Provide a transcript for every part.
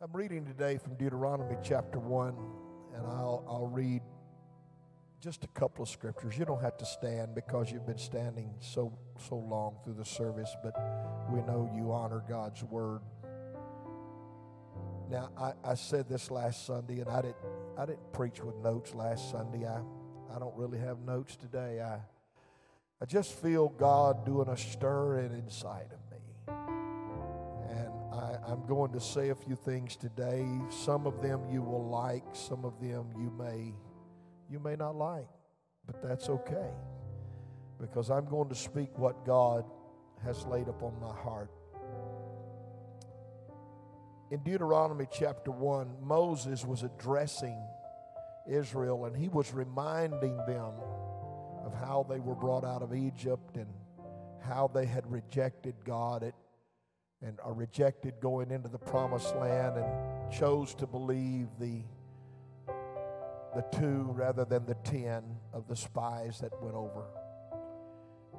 I'm reading today from Deuteronomy chapter 1, and I'll, I'll read just a couple of scriptures. You don't have to stand because you've been standing so, so long through the service, but we know you honor God's word. Now, I, I said this last Sunday, and I didn't, I didn't preach with notes last Sunday. I, I don't really have notes today. I, I just feel God doing a stirring inside of me. I'm going to say a few things today. Some of them you will like, some of them you may you may not like, but that's okay. Because I'm going to speak what God has laid upon my heart. In Deuteronomy chapter 1, Moses was addressing Israel and he was reminding them of how they were brought out of Egypt and how they had rejected God at, and are rejected going into the promised land and chose to believe the the two rather than the ten of the spies that went over.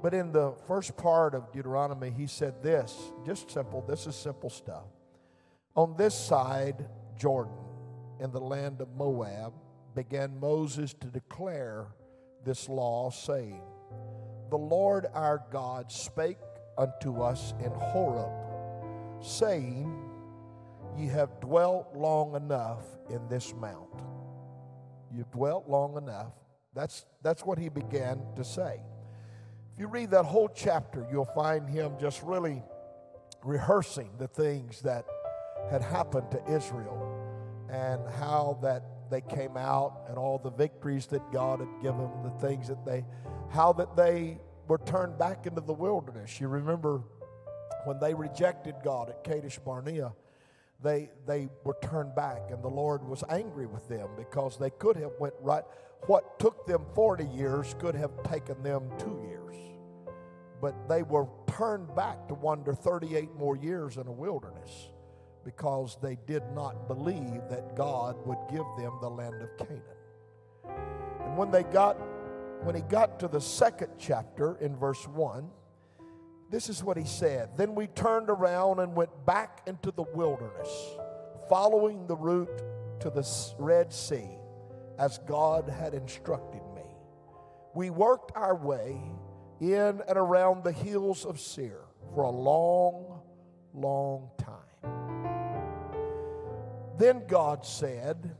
But in the first part of Deuteronomy, he said this just simple, this is simple stuff. On this side, Jordan, in the land of Moab, began Moses to declare this law, saying, The Lord our God spake unto us in Horeb, saying, Ye have dwelt long enough in this mount. You've dwelt long enough. That's, that's what he began to say. If you read that whole chapter, you'll find him just really rehearsing the things that had happened to Israel and how that they came out and all the victories that God had given, them, the things that they, how that they were turned back into the wilderness. You remember when they rejected God at Kadesh Barnea, they, they were turned back and the Lord was angry with them because they could have went right. What took them 40 years could have taken them two years. But they were turned back to wander 38 more years in a wilderness because they did not believe that God would give them the land of Canaan. And when they got when he got to the second chapter in verse 1, this is what he said. Then we turned around and went back into the wilderness, following the route to the Red Sea as God had instructed me. We worked our way in and around the hills of Seir for a long, long time. Then God said,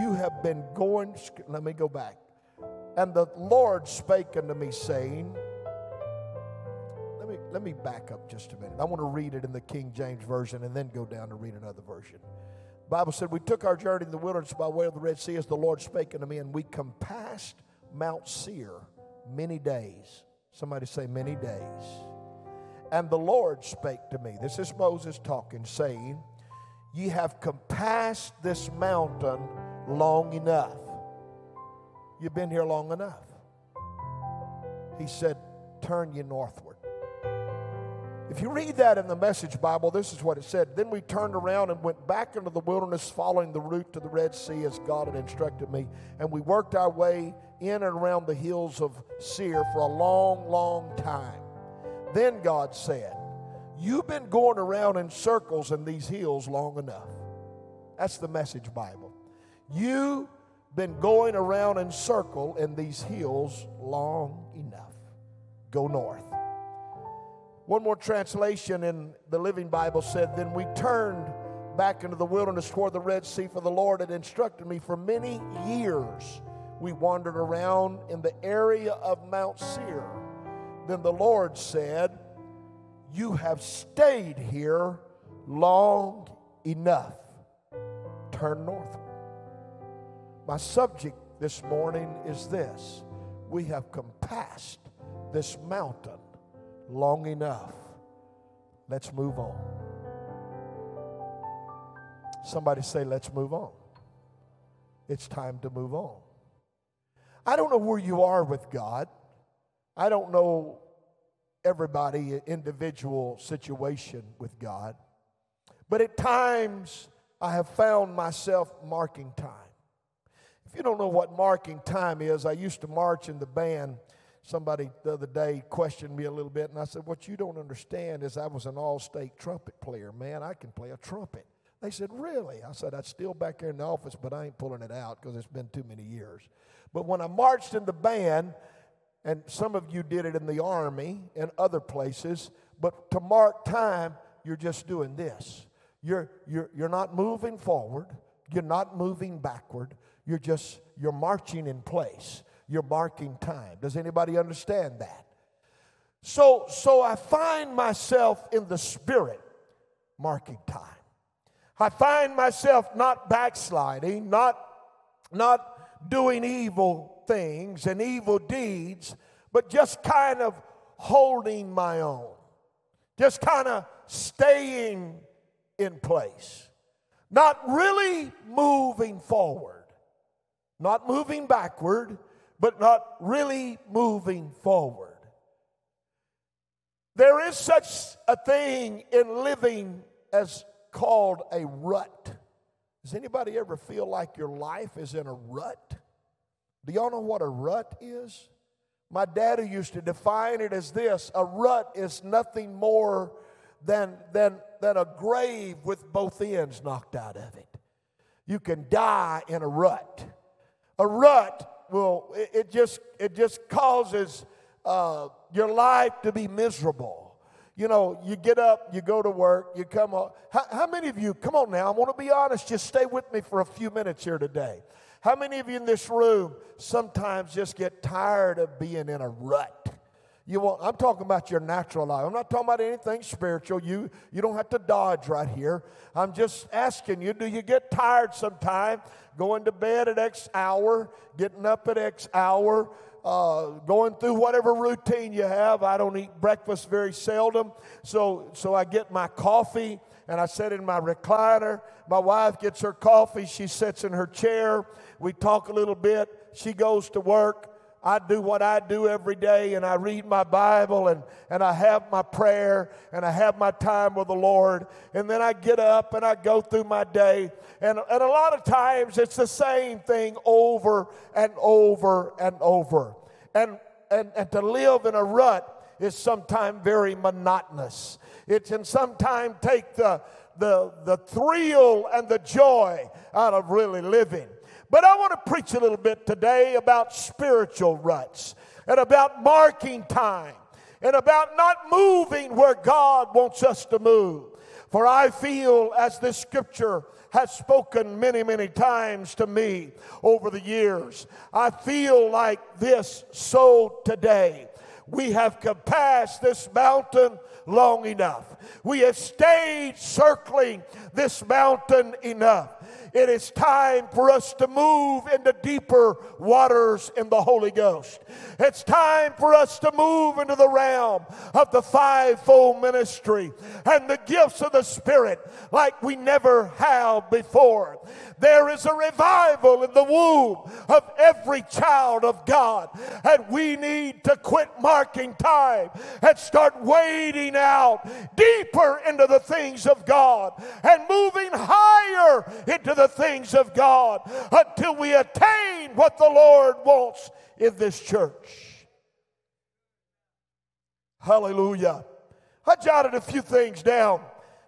You have been going, let me go back. And the Lord spake unto me, saying, let me, back up just a minute. I want to read it in the King James Version and then go down to read another version. The Bible said, We took our journey in the wilderness by way of the Red Sea as the Lord spake unto me, and we compassed Mount Seir many days. Somebody say, many days. And the Lord spake to me. This is Moses talking, saying, Ye have compassed this mountain long enough. You've been here long enough. He said, Turn ye northward. If you read that in the Message Bible, this is what it said. Then we turned around and went back into the wilderness, following the route to the Red Sea as God had instructed me. And we worked our way in and around the hills of Seir for a long, long time. Then God said, You've been going around in circles in these hills long enough. That's the Message Bible. You've been going around in circle in these hills long enough. Go north. One more translation in the Living Bible said, Then we turned back into the wilderness toward the Red Sea, for the Lord had instructed me for many years. We wandered around in the area of Mount Seir. Then the Lord said, You have stayed here long enough. Turn northward. My subject this morning is this We have compassed this mountain long enough. Let's move on. Somebody say, let's move on. It's time to move on. I don't know where you are with God. I don't know everybody individual situation with God. But at times I have found myself marking time. If you don't know what marking time is, I used to march in the band somebody the other day questioned me a little bit, and I said, What you don't understand is I was an all state trumpet player. Man, I can play a trumpet. They said, Really? I said, That's still back here in the office, but I ain't pulling it out because it's been too many years. But when I marched in the band, and some of you did it in the army and other places, but to mark time, you're just doing this. You're, you're, you're not moving forward, you're not moving backward, you're just you're marching in place. You're marking time. Does anybody understand that? So, so I find myself in the spirit marking time. I find myself not backsliding, not, not doing evil things and evil deeds, but just kind of holding my own, just kind of staying in place, not really moving forward, not moving backward, but not really moving forward. There is such a thing in living as called a rut. Does anybody ever feel like your life is in a rut? Do y'all know what a rut is? My daddy used to define it as this a rut is nothing more than, than, than a grave with both ends knocked out of it. You can die in a rut. A rut will, it, it just, it just causes uh, your life to be miserable you know, you get up, you go to work, you come on. How, how, many of you, come on now, I want to be honest, just stay with me for a few minutes here today. How many of you in this room sometimes just get tired of being in a rut? You want, I'm talking about your natural life. I'm not talking about anything spiritual. You, you don't have to dodge right here. I'm just asking you, do you get tired sometime going to bed at X hour, getting up at X hour, uh, going through whatever routine you have. I don't eat breakfast very seldom, so so I get my coffee and I sit in my recliner. My wife gets her coffee. She sits in her chair. We talk a little bit. She goes to work. I do what I do every day and I read my Bible and, and I have my prayer and I have my time with the Lord. And then I get up and I go through my day. And, and a lot of times it's the same thing over and over and over. And, and, and to live in a rut is sometimes very monotonous. It can sometimes take the, the, the thrill and the joy out of really living. But I want to preach a little bit today about spiritual ruts and about marking time and about not moving where God wants us to move. For I feel, as this scripture has spoken many, many times to me over the years, I feel like this so today. We have passed this mountain long enough. We have stayed circling this mountain enough. It is time for us to move into deeper waters in the Holy Ghost. It's time for us to move into the realm of the fivefold ministry and the gifts of the Spirit like we never have before. There is a revival in the womb of every child of God, and we need to quit marking time and start wading out deeper into the things of God and moving higher into the things of God until we attain what the Lord wants in this church. Hallelujah. I jotted a few things down.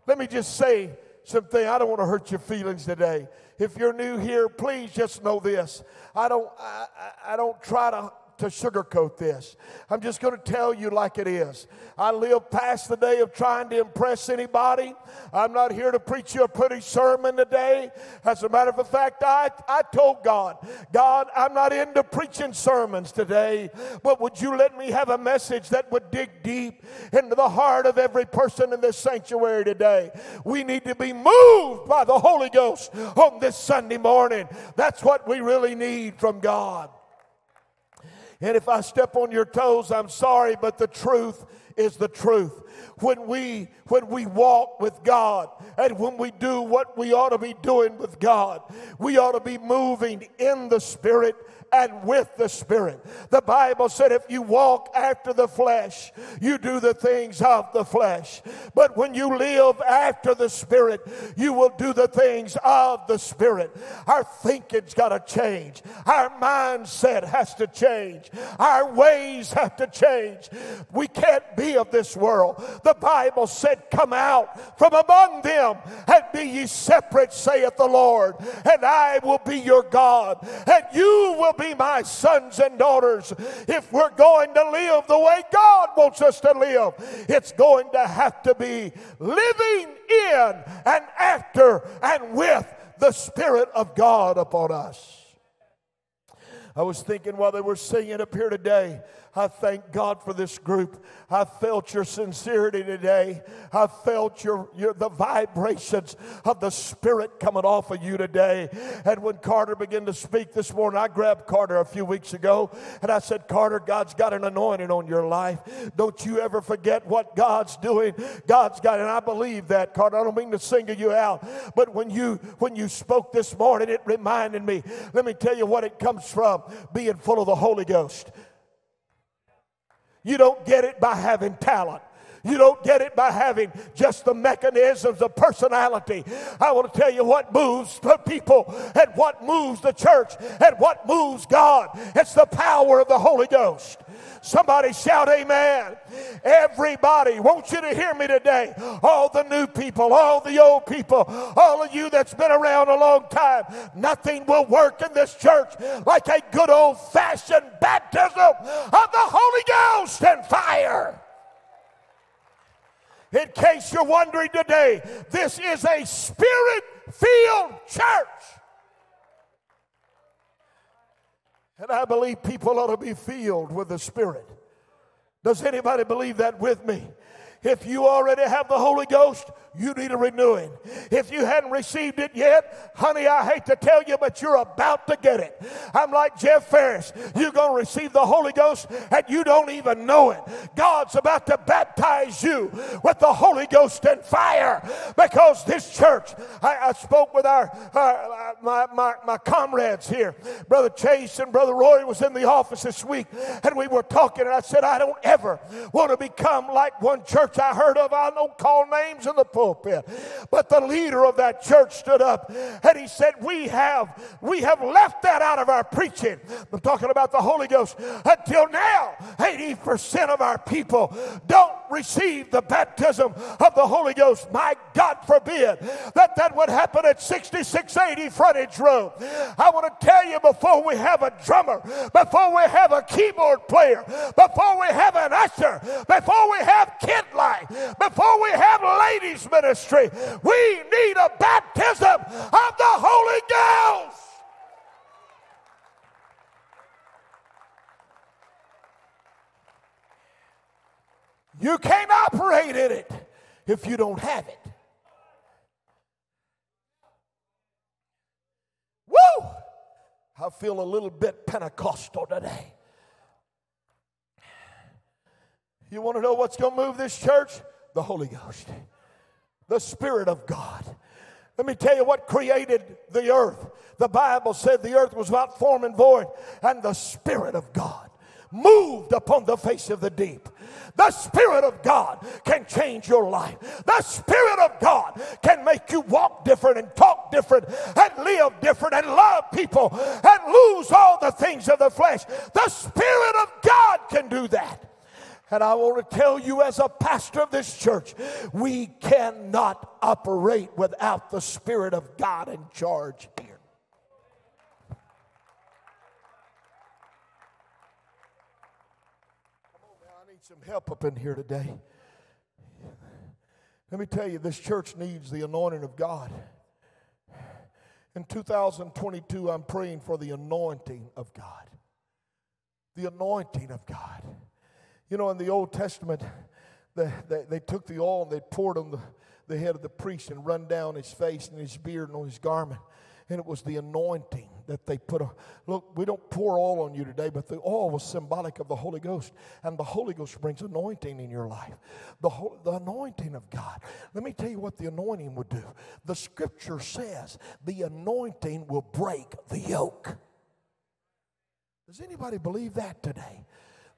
Let me just say something. I don't want to hurt your feelings today. If you're new here, please just know this. I don't, I, I don't try to to sugarcoat this. I'm just going to tell you like it is. I live past the day of trying to impress anybody. I'm not here to preach you a pretty sermon today. As a matter of fact, I, I told God, God, I'm not into preaching sermons today, but would you let me have a message that would dig deep into the heart of every person in this sanctuary today? We need to be moved by the Holy Ghost on this Sunday morning. That's what we really need from God. And if I step on your toes, I'm sorry, but the truth is the truth. When we when we walk with God and when we do what we ought to be doing with God, we ought to be moving in the spirit and with the Spirit. The Bible said if you walk after the flesh, you do the things of the flesh. But when you live after the Spirit, you will do the things of the Spirit. Our thinking's got to change. Our mindset has to change. Our ways have to change. We can't be of this world. The Bible said, Come out from among them and be ye separate, saith the Lord, and I will be your God, and you will be my sons and daughters. If we're going to live the way God wants us to live, it's going to have to be living in and after and with the Spirit of God upon us. I was thinking while they were singing up here today, I thank God for this group. I felt your sincerity today. I felt your, your the vibrations of the Spirit coming off of you today. And when Carter began to speak this morning, I grabbed Carter a few weeks ago and I said, Carter, God's got an anointing on your life. Don't you ever forget what God's doing. God's got, and I believe that, Carter. I don't mean to single you out, but when you when you spoke this morning, it reminded me. Let me tell you what it comes from: being full of the Holy Ghost. You don't get it by having talent. You don't get it by having just the mechanisms of personality. I want to tell you what moves the people and what moves the church and what moves God. It's the power of the Holy Ghost. Somebody shout amen. Everybody, want you to hear me today. All the new people, all the old people, all of you that's been around a long time. Nothing will work in this church like a good old fashioned baptism of the Holy Ghost and fire. In case you're wondering today, this is a spirit filled church. And I believe people ought to be filled with the Spirit. Does anybody believe that with me? If you already have the Holy Ghost, you need a renewing. If you hadn't received it yet, honey, I hate to tell you, but you're about to get it. I'm like Jeff Ferris. You're going to receive the Holy Ghost and you don't even know it. God's about to baptize you with the Holy Ghost and fire because this church, I, I spoke with our, our my, my, my comrades here. Brother Chase and Brother Roy was in the office this week and we were talking and I said, I don't ever want to become like one church I heard of. I don't call names in the pulpit. But the leader of that church stood up and he said, We have we have left that out of our preaching. I'm talking about the Holy Ghost. Until now, 80% of our people don't receive the baptism of the Holy Ghost. My God forbid that that would happen at 6680 Frontage Road. I want to tell you before we have a drummer, before we have a keyboard player, before we have an usher, before we have kid life, before we have ladies ministry, we need a baptism of the Holy Ghost. You can't operate in it if you don't have it. Woo! I feel a little bit Pentecostal today. You want to know what's going to move this church? The Holy Ghost, the Spirit of God. Let me tell you what created the earth. The Bible said the earth was without form and void, and the Spirit of God moved upon the face of the deep. The Spirit of God can change your life. The Spirit of God can make you walk different and talk different and live different and love people and lose all the things of the flesh. The Spirit of God can do that. And I want to tell you, as a pastor of this church, we cannot operate without the Spirit of God in charge here. Come on, man, I need some help up in here today. Let me tell you, this church needs the anointing of God. In 2022, I'm praying for the anointing of God. The anointing of God. You know, in the Old Testament, they, they, they took the oil and they poured on the, the head of the priest and run down his face and his beard and on his garment and it was the anointing that they put. on. look, we don't pour oil on you today, but the oil was symbolic of the Holy Ghost, and the Holy Ghost brings anointing in your life. The, whole, the anointing of God. Let me tell you what the anointing would do. The scripture says the anointing will break the yoke. Does anybody believe that today?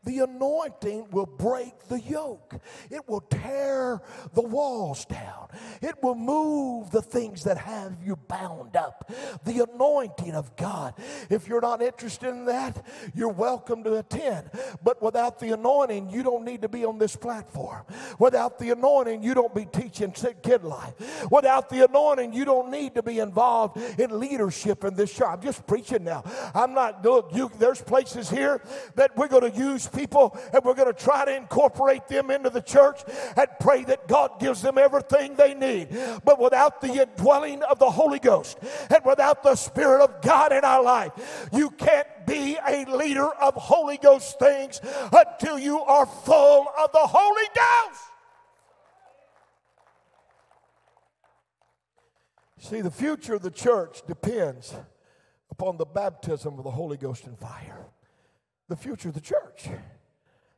The anointing will break the yoke. It will tear the walls down. It will move the things that have you bound up. The anointing of God. If you're not interested in that, you're welcome to attend. But without the anointing, you don't need to be on this platform. Without the anointing, you don't be teaching kid life. Without the anointing, you don't need to be involved in leadership in this church. I'm just preaching now. I'm not, look, you, there's places here that we're going to use people and we're going to try to incorporate them into the church and pray that God gives them everything they need. But without the indwelling of the Holy Ghost and without the Spirit of God in our life, you can't be a leader of Holy Ghost things until you are full of the Holy Ghost. See, the future of the church depends upon the baptism of the Holy Ghost and fire. The future of the church.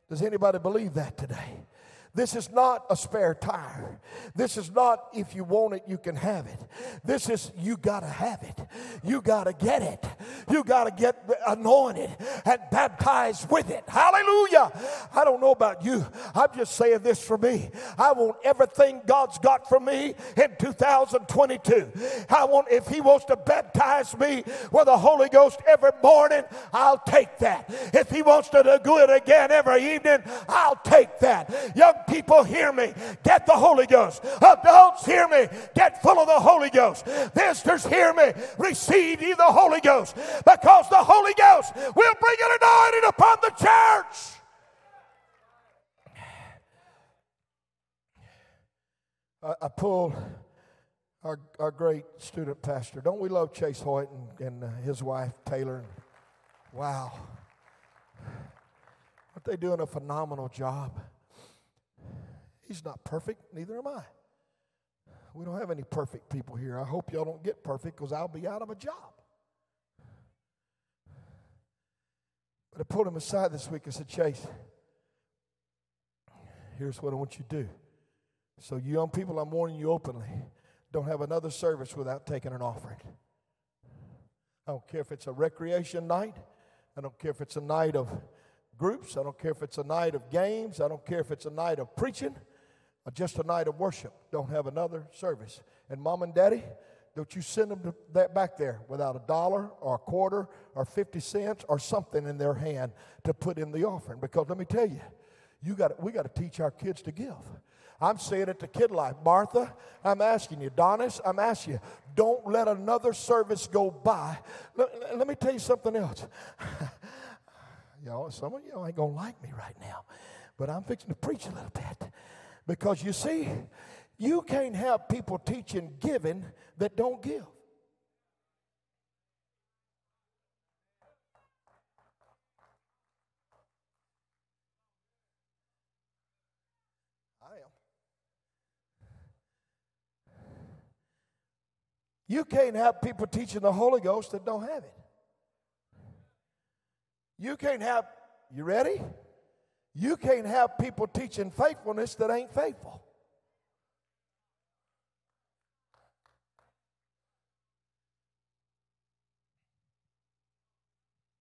Does anybody believe that today? This is not a spare tire. This is not if you want it, you can have it. This is you got to have it. You got to get it. You got to get anointed and baptized with it. Hallelujah. I don't know about you. I'm just saying this for me. I want everything God's got for me in 2022. I want, if He wants to baptize me with the Holy Ghost every morning, I'll take that. If He wants to do it again every evening, I'll take that. Young people, hear me. Get the Holy Ghost. Adults, hear me. Get full of the Holy Ghost. Visitors, hear me. Receive ye the Holy Ghost because the Holy Ghost will bring an anointing upon the church. I, I pulled our, our great student pastor. Don't we love Chase Hoyt and, and uh, his wife, Taylor? Wow. Aren't they doing a phenomenal job? He's not perfect, neither am I. We don't have any perfect people here. I hope y'all don't get perfect because I'll be out of a job. But I pulled him aside this week and said, Chase, here's what I want you to do. So, you young people, I'm warning you openly don't have another service without taking an offering. I don't care if it's a recreation night, I don't care if it's a night of groups, I don't care if it's a night of games, I don't care if it's a night of preaching just a night of worship. Don't have another service. And mom and daddy, don't you send them to that back there without a dollar or a quarter or 50 cents or something in their hand to put in the offering. Because let me tell you, you got we got to teach our kids to give. I'm saying it to kid life. Martha, I'm asking you. Donis, I'm asking you. Don't let another service go by. Let, let me tell you something else. y'all, some of y'all ain't going to like me right now, but I'm fixing to preach a little bit. Because you see, you can't have people teaching giving that don't give. I am. You can't have people teaching the Holy Ghost that don't have it. You can't have, you ready? You can't have people teaching faithfulness that ain't faithful.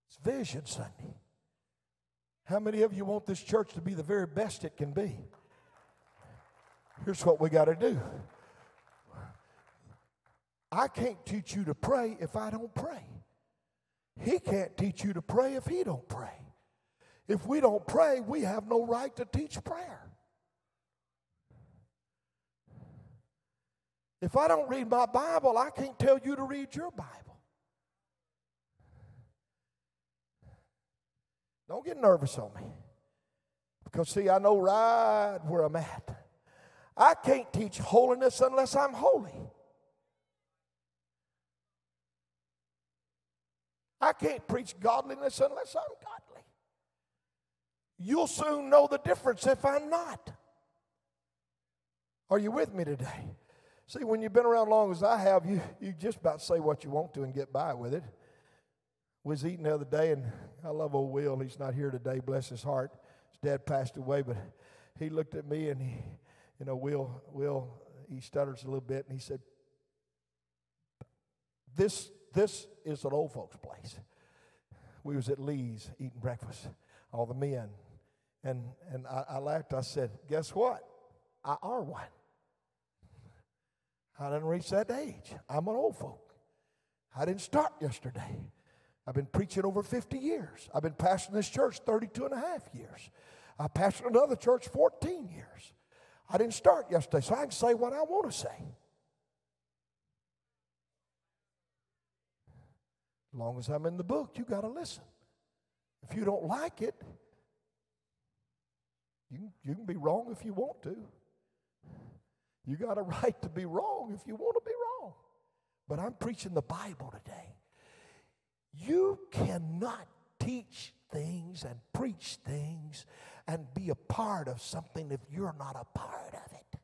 It's Vision Sunday. How many of you want this church to be the very best it can be? Here's what we got to do. I can't teach you to pray if I don't pray. He can't teach you to pray if he don't pray. If we don't pray, we have no right to teach prayer. If I don't read my Bible, I can't tell you to read your Bible. Don't get nervous on me. Because, see, I know right where I'm at. I can't teach holiness unless I'm holy. I can't preach godliness unless I'm godly. You'll soon know the difference if I'm not. Are you with me today? See, when you've been around long as I have, you, you just about say what you want to and get by with it. Was eating the other day, and I love old Will. He's not here today, bless his heart. His dad passed away, but he looked at me and he, you know, Will, Will, he stutters a little bit, and he said, This, this is an old folks' place. We was at Lee's eating breakfast, all the men And, and I, I laughed. I said, Guess what? I are one. I didn't reach that age. I'm an old folk. I didn't start yesterday. I've been preaching over 50 years. I've been pastoring this church 32 and a half years. I pastored another church 14 years. I didn't start yesterday, so I can say what I want to say. As long as I'm in the book, you got to listen. If you don't like it, you, you can be wrong if you want to. You got a right to be wrong if you want to be wrong. But I'm preaching the Bible today. You cannot teach things and preach things and be a part of something if you're not a part of it.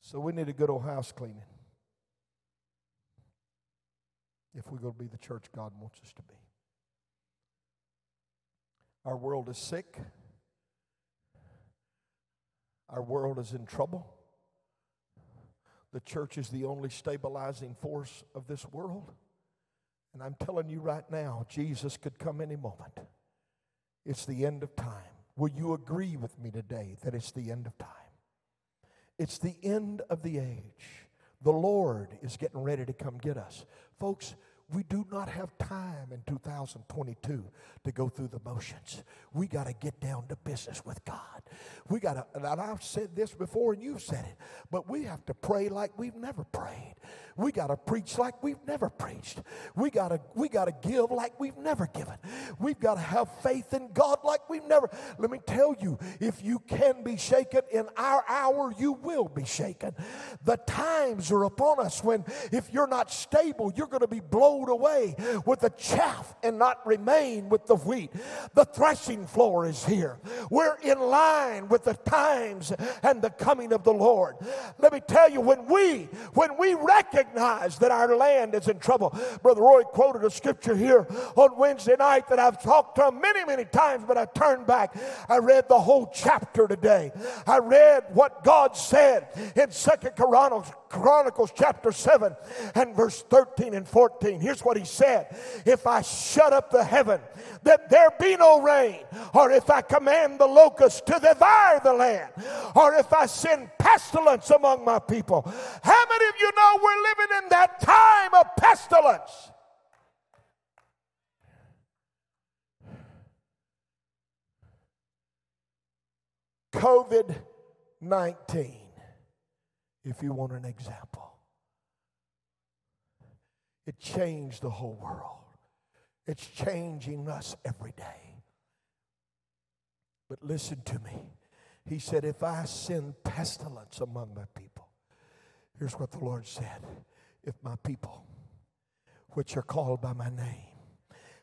So we need a good old house cleaning if we're going to be the church God wants us to be. Our world is sick. Our world is in trouble. The church is the only stabilizing force of this world. And I'm telling you right now, Jesus could come any moment. It's the end of time. Will you agree with me today that it's the end of time? It's the end of the age. The Lord is getting ready to come get us. Folks, we do not have time in 2022 to go through the motions. We got to get down to business with God. We got to, and I've said this before and you've said it, but we have to pray like we've never prayed. We got to preach like we've never preached. We got to we got to give like we've never given. We've got to have faith in God like we've never. Let me tell you, if you can be shaken in our hour, you will be shaken. The times are upon us when if you're not stable, you're going to be blown away with the chaff and not remain with the wheat. The threshing floor is here. We're in line with the times and the coming of the Lord. Let me tell you, when we when we recognize that our land is in trouble, Brother Roy quoted a scripture here on Wednesday night that I've talked to many, many times, but I turned back. I read the whole chapter today. I read what God said in Second Chronicles, Chronicles chapter 7 and verse 13 and 14. Here's what he said If I shut up the heaven, that there be no rain, or if I command the locusts to devour the land, or if I send pestilence among my people. How many of you know we're living in that time of pestilence? COVID 19, if you want an example. It changed the whole world. It's changing us every day. But listen to me. He said, If I send pestilence among my people, here's what the Lord said If my people, which are called by my name,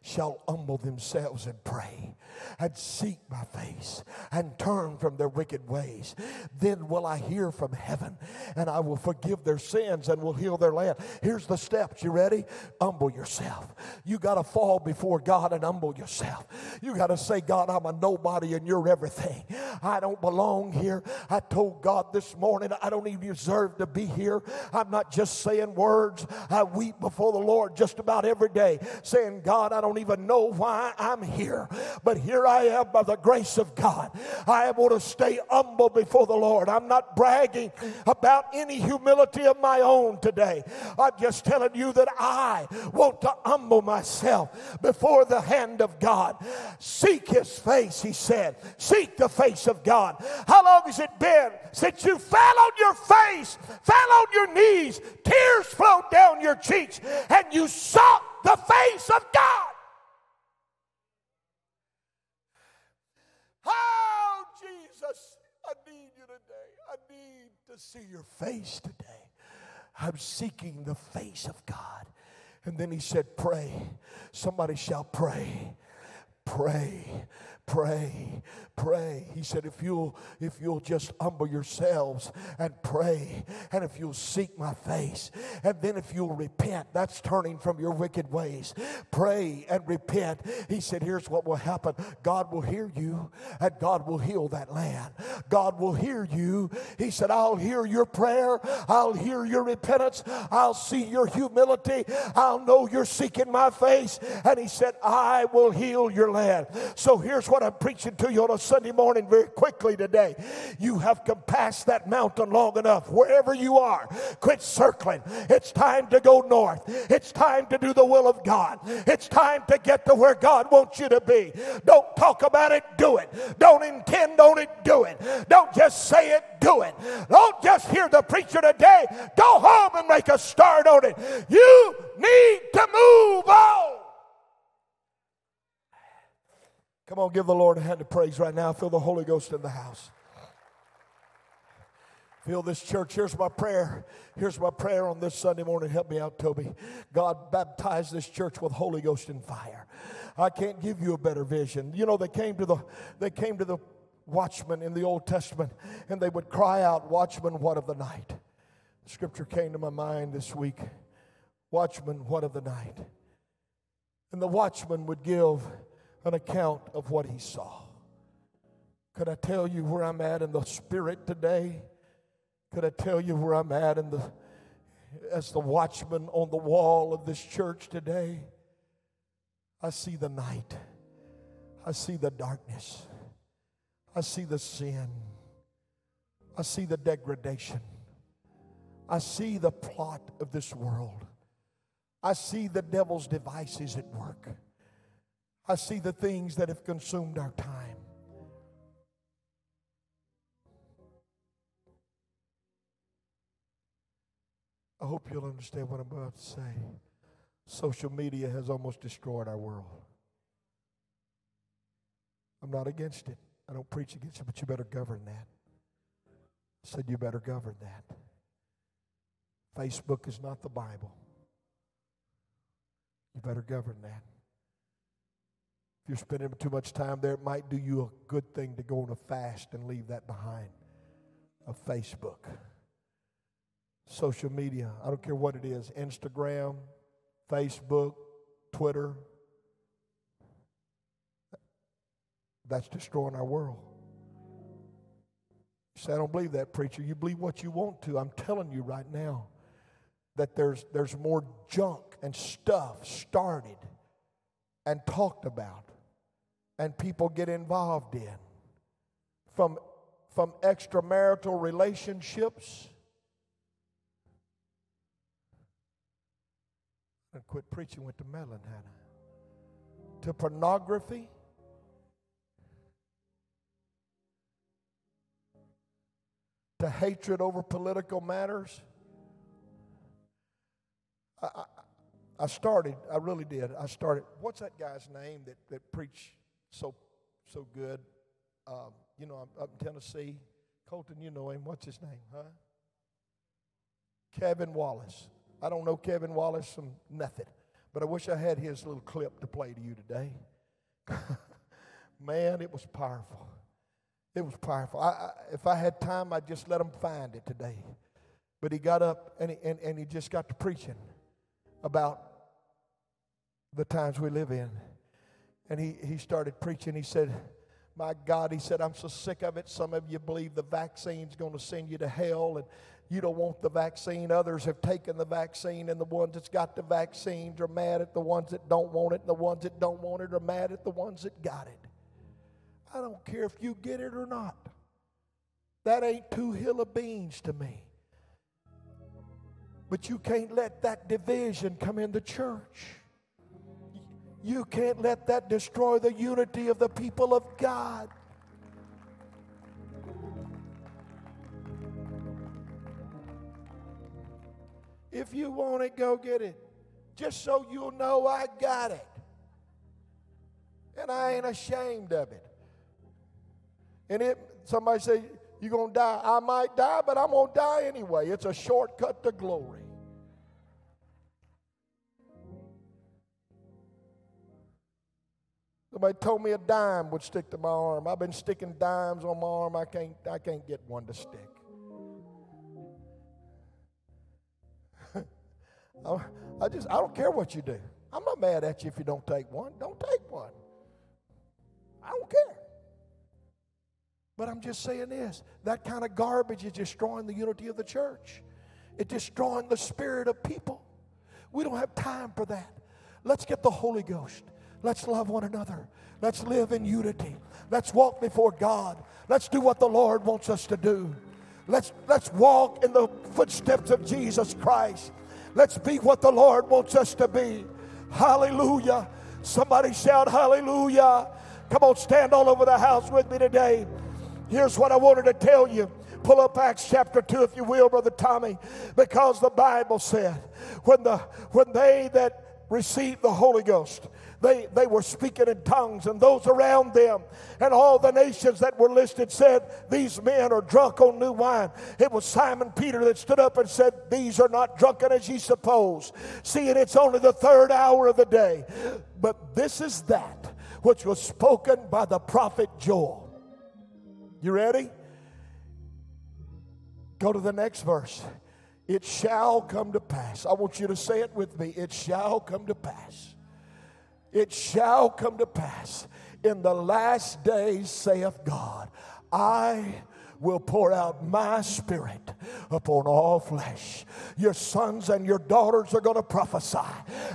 shall humble themselves and pray and seek my face and turn from their wicked ways. Then will I hear from heaven and I will forgive their sins and will heal their land. Here's the steps. You ready? Humble yourself. You got to fall before God and humble yourself. You got to say, God, I'm a nobody and you're everything. I don't belong here. I told God this morning I don't even deserve to be here. I'm not just saying words. I weep before the Lord just about every day, saying, God, I don't even know why I'm here. But here I am by the grace of God. I going to stay humble before the Lord. I'm not bragging about any humility of my own today. I'm just telling you that I want to humble myself before the hand of God. Seek his face, he said. Seek the face of God. How long has it been since you fell on your face, fell on your knees, tears flowed down your cheeks, and you sought the face of God? Jesus, I need you today. I need to see your face today. I'm seeking the face of God. And then he said, Pray. Somebody shall pray pray pray pray. He said if you'll if you'll just humble yourselves and pray and if you'll seek my face and then if you'll repent that's turning from your wicked ways. Pray and repent. He said here's what will happen. God will hear you and god will heal that land. God will hear you. He said i'll hear your prayer. I'll hear your repentance. I'll see your humility. I'll know you're seeking my face. And he said i will heal your land. So here's what i'm preaching to you on a Sunday morning very quickly today. You have come past that mountain long enough. Wherever you are, quit circling. It's time to go north. It's time to do the will of God. It's time to get to where God wants you to be. Don't talk about it, do it. Don't intend on it, do it. Don't just say it, do it. Don't just hear the preacher today. Go home and make a start on it. You need to move on. Come on, give the Lord a hand of praise right now. Feel the Holy Ghost in the house. Feel this church. Here's my prayer. Here's my prayer on this Sunday morning. Help me out, Toby. God, baptize this church with Holy Ghost and fire. I can't give you a better vision. You know, they came to the they came to the watchman in the Old Testament and they would cry out, Watchman, what of the night? Scripture came to my mind this week. Watchman, what of the night? And the watchman would give an account of what he saw. Could I tell you where I'm at in the spirit today? Could I tell you where I'm at in the as the watchman on the wall of this church today? I see the night. I see the darkness. I see the sin. I see the degradation. I see the plot of this world. I see the devil's devices at work. I see the things that have consumed our time. I hope you'll understand what I'm about to say. Social media has almost destroyed our world. I'm not against it. I don't preach against it, but you better govern that. I said you better govern that. Facebook is not the Bible. You better govern that you're spending too much time there, it might do you a good thing to go on a fast and leave that behind. A Facebook, social media, I don't care what it is Instagram, Facebook, Twitter. That's destroying our world. You say, I don't believe that, preacher. You believe what you want to. I'm telling you right now that there's, there's more junk and stuff started and talked about and people get involved in from, from extramarital relationships. And quit preaching with the melon, Hannah. To pornography. To hatred over political matters. I, I, I started, I really did. I started, what's that guy's name that, that preached so so good. Um, you know, I'm up in Tennessee. Colton, you know him. What's his name, huh? Kevin Wallace. I don't know Kevin Wallace from nothing, but I wish I had his little clip to play to you today. Man, it was powerful. It was powerful. I, I, if I had time, I'd just let him find it today. But he got up and he, and, and he just got to preaching about the times we live in and he, he started preaching. He said, My God, he said, I'm so sick of it. Some of you believe the vaccine's going to send you to hell, and you don't want the vaccine. Others have taken the vaccine, and the ones that's got the vaccines are mad at the ones that don't want it, and the ones that don't want it are mad at the ones that got it. I don't care if you get it or not. That ain't two hill of beans to me. But you can't let that division come in the church. You can't let that destroy the unity of the people of God. If you want it, go get it. Just so you'll know I got it. And I ain't ashamed of it. And it somebody say, You're gonna die. I might die, but I'm gonna die anyway. It's a shortcut to glory. Somebody told me a dime would stick to my arm. I've been sticking dimes on my arm. I can't, I can't get one to stick. I just, I don't care what you do. I'm not mad at you if you don't take one. Don't take one. I don't care. But I'm just saying this that kind of garbage is destroying the unity of the church, it's destroying the spirit of people. We don't have time for that. Let's get the Holy Ghost. Let's love one another. Let's live in unity. Let's walk before God. Let's do what the Lord wants us to do. Let's, let's walk in the footsteps of Jesus Christ. Let's be what the Lord wants us to be. Hallelujah. Somebody shout hallelujah. Come on, stand all over the house with me today. Here's what I wanted to tell you. Pull up Acts chapter 2, if you will, Brother Tommy, because the Bible said when, the, when they that received the Holy Ghost, they, they were speaking in tongues, and those around them and all the nations that were listed said, These men are drunk on new wine. It was Simon Peter that stood up and said, These are not drunken as ye suppose, seeing it's only the third hour of the day. But this is that which was spoken by the prophet Joel. You ready? Go to the next verse. It shall come to pass. I want you to say it with me. It shall come to pass it shall come to pass in the last days, saith God, I will pour out my spirit upon all flesh. Your sons and your daughters are going to prophesy,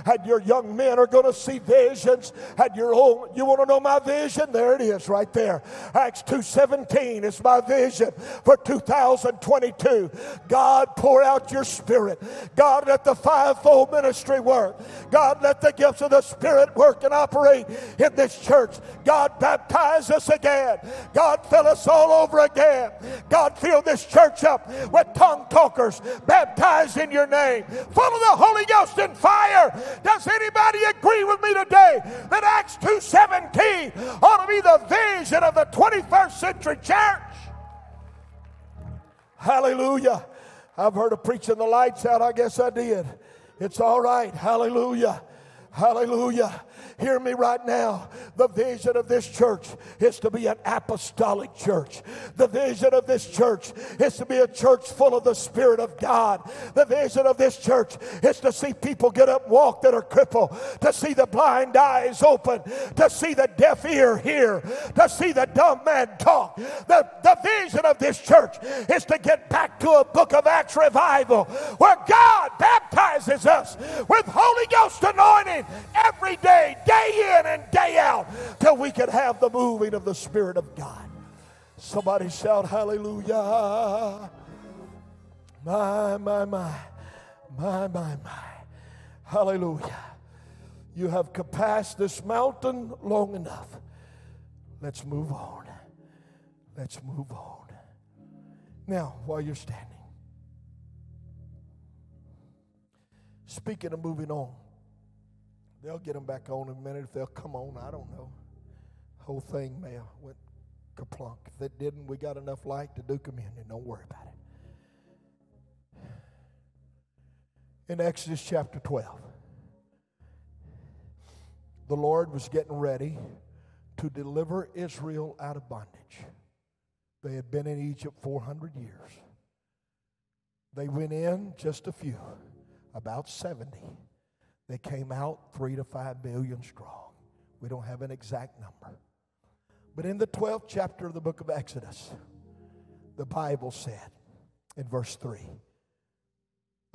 and your young men are going to see visions. And your own, you want to know my vision? There it is, right there. Acts 2:17 is my vision for 2022. God, pour out your spirit. God, let the fivefold ministry work. God, let the gifts of the Spirit work and operate in this church. God, baptize us again. God, fill us all over again. God, fill this church up with tongue talkers baptized in your name, full of the Holy Ghost and fire. Does anybody agree with me today that Acts 2.17 ought to be the vision of the 21st century church? Hallelujah. I've heard of preaching the lights out. I guess I did. It's all right. Hallelujah. Hallelujah. Hear me right now. The vision of this church is to be an apostolic church. The vision of this church is to be a church full of the Spirit of God. The vision of this church is to see people get up, walk that are crippled, to see the blind eyes open, to see the deaf ear hear, to see the dumb man talk. The, the vision of this church is to get back to a book of Acts revival where God baptizes us with Holy Ghost anointing every day, day in and day out, till we can have the moving of the Spirit of God. Somebody shout hallelujah. My, my, my, my, my, my. Hallelujah. You have passed this mountain long enough. Let's move on. Let's move on. Now, while you're standing, speaking of moving on, They'll get them back on in a minute. If they'll come on, I don't know. Whole thing may have went kaplunk. If it didn't, we got enough light to do communion. Don't worry about it. In Exodus chapter 12, the Lord was getting ready to deliver Israel out of bondage. They had been in Egypt 400 years. They went in just a few, about 70. They came out three to five million strong. We don't have an exact number. But in the 12th chapter of the book of Exodus, the Bible said in verse 3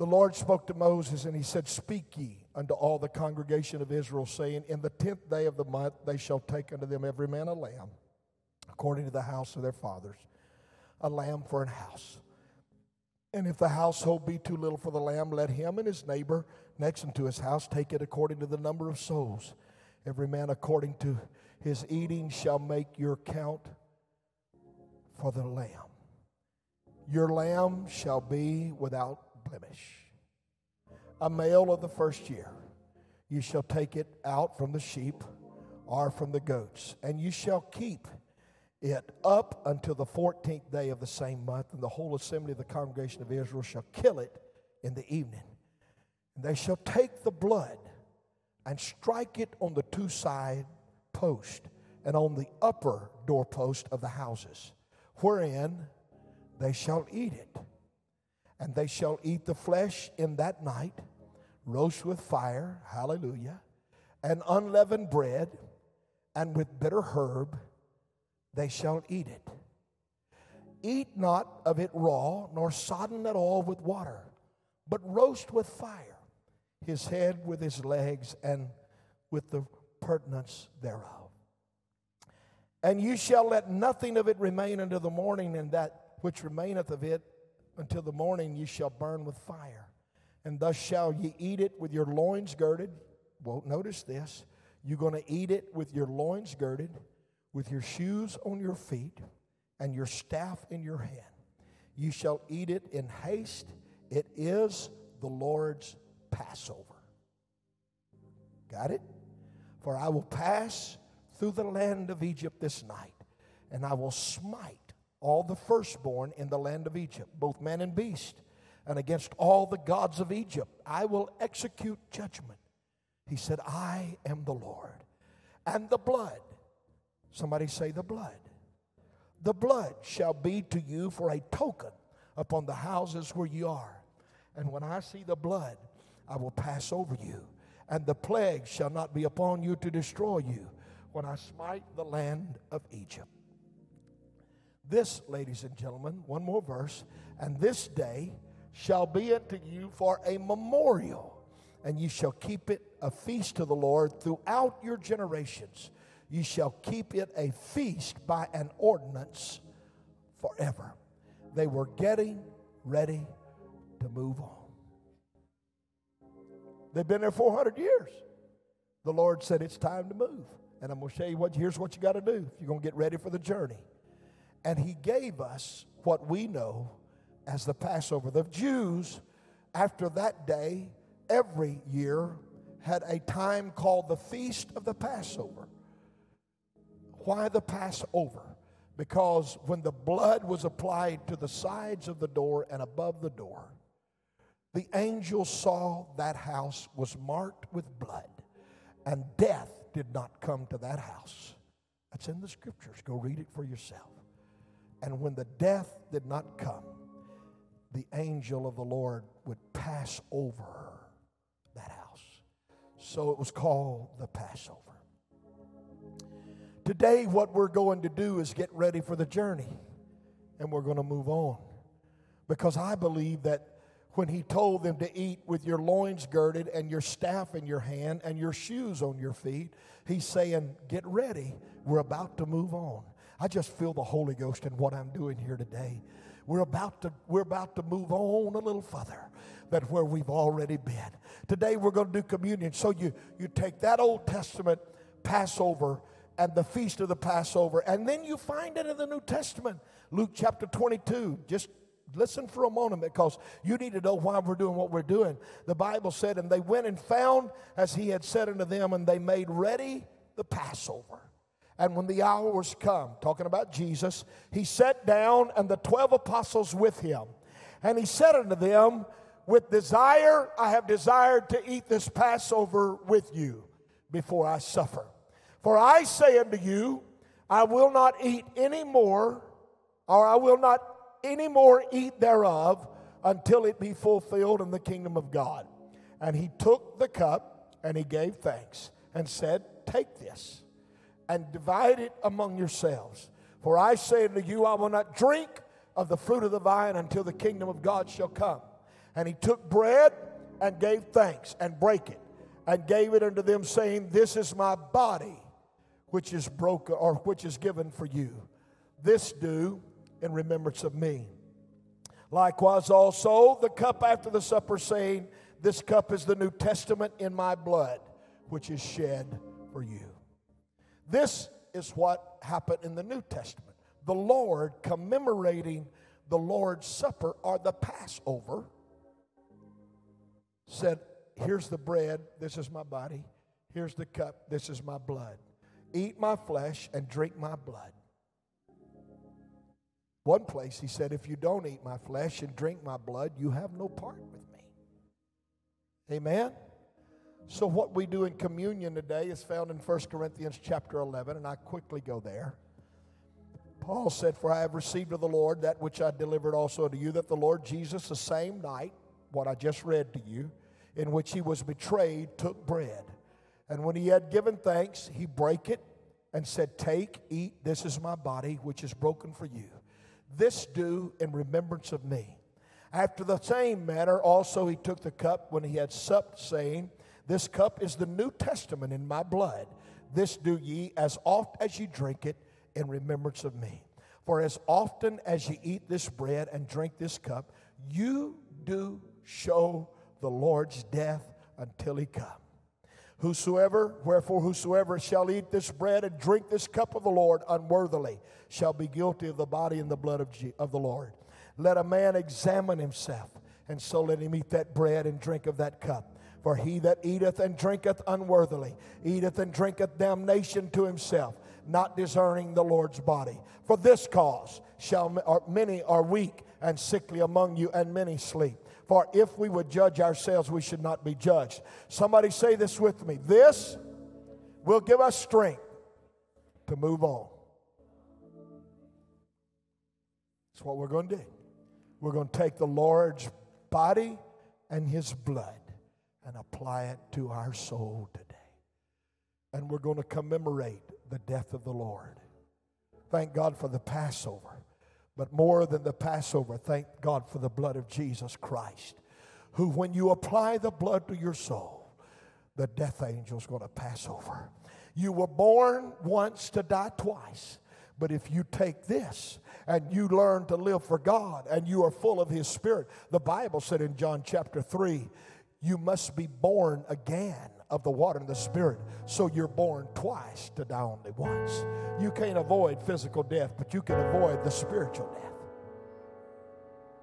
the Lord spoke to Moses and he said, Speak ye unto all the congregation of Israel, saying, In the tenth day of the month they shall take unto them every man a lamb, according to the house of their fathers, a lamb for an house. And if the household be too little for the lamb, let him and his neighbor next unto his house, take it according to the number of souls. Every man according to his eating shall make your count for the lamb. Your lamb shall be without blemish. A male of the first year. You shall take it out from the sheep or from the goats, and you shall keep it up until the 14th day of the same month, and the whole assembly of the congregation of Israel shall kill it in the evening. And they shall take the blood and strike it on the two side post and on the upper doorpost of the houses, wherein they shall eat it. And they shall eat the flesh in that night, roast with fire, hallelujah, and unleavened bread, and with bitter herb they shall eat it. Eat not of it raw, nor sodden at all with water, but roast with fire, his head with his legs, and with the purtenance thereof. And you shall let nothing of it remain until the morning, and that which remaineth of it until the morning you shall burn with fire. And thus shall ye eat it with your loins girded. Well, notice this. You're going to eat it with your loins girded, with your shoes on your feet, and your staff in your hand. You shall eat it in haste. It is the Lord's Passover. Got it? For I will pass through the land of Egypt this night, and I will smite all the firstborn in the land of Egypt, both man and beast, and against all the gods of Egypt I will execute judgment. He said, I am the Lord. And the blood, somebody say the blood. The blood shall be to you for a token upon the houses where you are. And when I see the blood, I will pass over you, and the plague shall not be upon you to destroy you when I smite the land of Egypt. This, ladies and gentlemen, one more verse, and this day shall be unto you for a memorial, and you shall keep it a feast to the Lord throughout your generations. You shall keep it a feast by an ordinance forever. They were getting ready to move on. They've been there 400 years. The Lord said, It's time to move. And I'm going to show you what, here's what you got to do if you're going to get ready for the journey. And he gave us what we know as the Passover. The Jews, after that day, every year had a time called the Feast of the Passover. Why the Passover? Because when the blood was applied to the sides of the door and above the door, the angel saw that house was marked with blood, and death did not come to that house. That's in the scriptures. Go read it for yourself. And when the death did not come, the angel of the Lord would pass over that house. So it was called the Passover. Today, what we're going to do is get ready for the journey, and we're going to move on. Because I believe that when he told them to eat with your loins girded and your staff in your hand and your shoes on your feet, he's saying, Get ready. We're about to move on. I just feel the Holy Ghost in what I'm doing here today. We're about to, we're about to move on a little further than where we've already been. Today we're going to do communion. So you, you take that Old Testament Passover and the feast of the Passover, and then you find it in the New Testament. Luke chapter 22. Just listen for a moment because you need to know why we're doing what we're doing. The Bible said, And they went and found as he had said unto them, and they made ready the Passover. And when the hour was come, talking about Jesus, he sat down and the 12 apostles with him. And he said unto them, With desire I have desired to eat this Passover with you before I suffer. For I say unto you, I will not eat any more, or I will not any more eat thereof until it be fulfilled in the kingdom of God. And he took the cup and he gave thanks and said, Take this and divide it among yourselves. For I say unto you, I will not drink of the fruit of the vine until the kingdom of God shall come. And he took bread and gave thanks and brake it and gave it unto them, saying, This is my body, which is broken or which is given for you. This do in remembrance of me. Likewise, also the cup after the supper, saying, This cup is the New Testament in my blood, which is shed for you. This is what happened in the New Testament. The Lord commemorating the Lord's Supper or the Passover said, Here's the bread, this is my body. Here's the cup, this is my blood. Eat my flesh and drink my blood. One place he said, If you don't eat my flesh and drink my blood, you have no part with me. Amen? So what we do in communion today is found in 1 Corinthians chapter 11, and I quickly go there. Paul said, For I have received of the Lord that which I delivered also to you, that the Lord Jesus, the same night, what I just read to you, in which he was betrayed, took bread. And when he had given thanks, he brake it and said, Take, eat, this is my body, which is broken for you. This do in remembrance of me. After the same manner, also he took the cup when he had supped, saying, This cup is the New Testament in my blood. This do ye as oft as ye drink it in remembrance of me. For as often as ye eat this bread and drink this cup, you do show the Lord's death until he come. Whosoever, wherefore, whosoever shall eat this bread and drink this cup of the Lord unworthily shall be guilty of the body and the blood of, of the Lord. Let a man examine himself, and so let him eat that bread and drink of that cup. For he that eateth and drinketh unworthily eateth and drinketh damnation to himself, not discerning the Lord's body. For this cause shall many are weak and sickly among you, and many sleep. For if we would judge ourselves, we should not be judged. Somebody say this with me. This will give us strength to move on. That's what we're going to do. We're going to take the Lord's body and his blood and apply it to our soul today. And we're going to commemorate the death of the Lord. Thank God for the Passover. But more than the Passover, thank God for the blood of Jesus Christ, who, when you apply the blood to your soul, the death angel is going to pass over. You were born once to die twice. But if you take this and you learn to live for God and you are full of His Spirit, the Bible said in John chapter 3, you must be born again of the water and the spirit. So you're born twice to die only once. You can't avoid physical death, but you can avoid the spiritual death.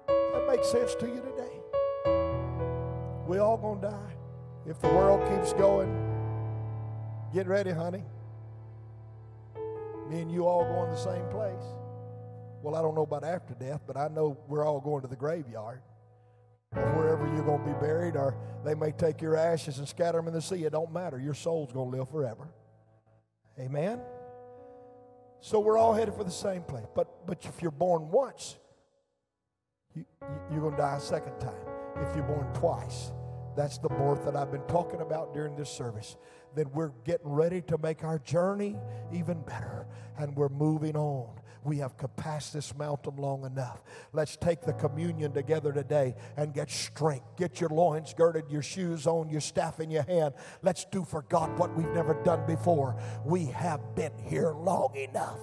That makes sense to you today? We all gonna die. If the world keeps going, get ready, honey. Me and you all going to the same place. Well, I don't know about after death, but I know we're all going to the graveyard wherever you're going to be buried, or they may take your ashes and scatter them in the sea. It don't matter. Your soul's going to live forever. Amen? So we're all headed for the same place. But, but if you're born once, you, you're going to die a second time. If you're born twice, that's the birth that I've been talking about during this service. Then we're getting ready to make our journey even better, and we're moving on we have passed this mountain long enough. Let's take the communion together today and get strength. Get your loins girded, your shoes on, your staff in your hand. Let's do for God what we've never done before. We have been here long enough.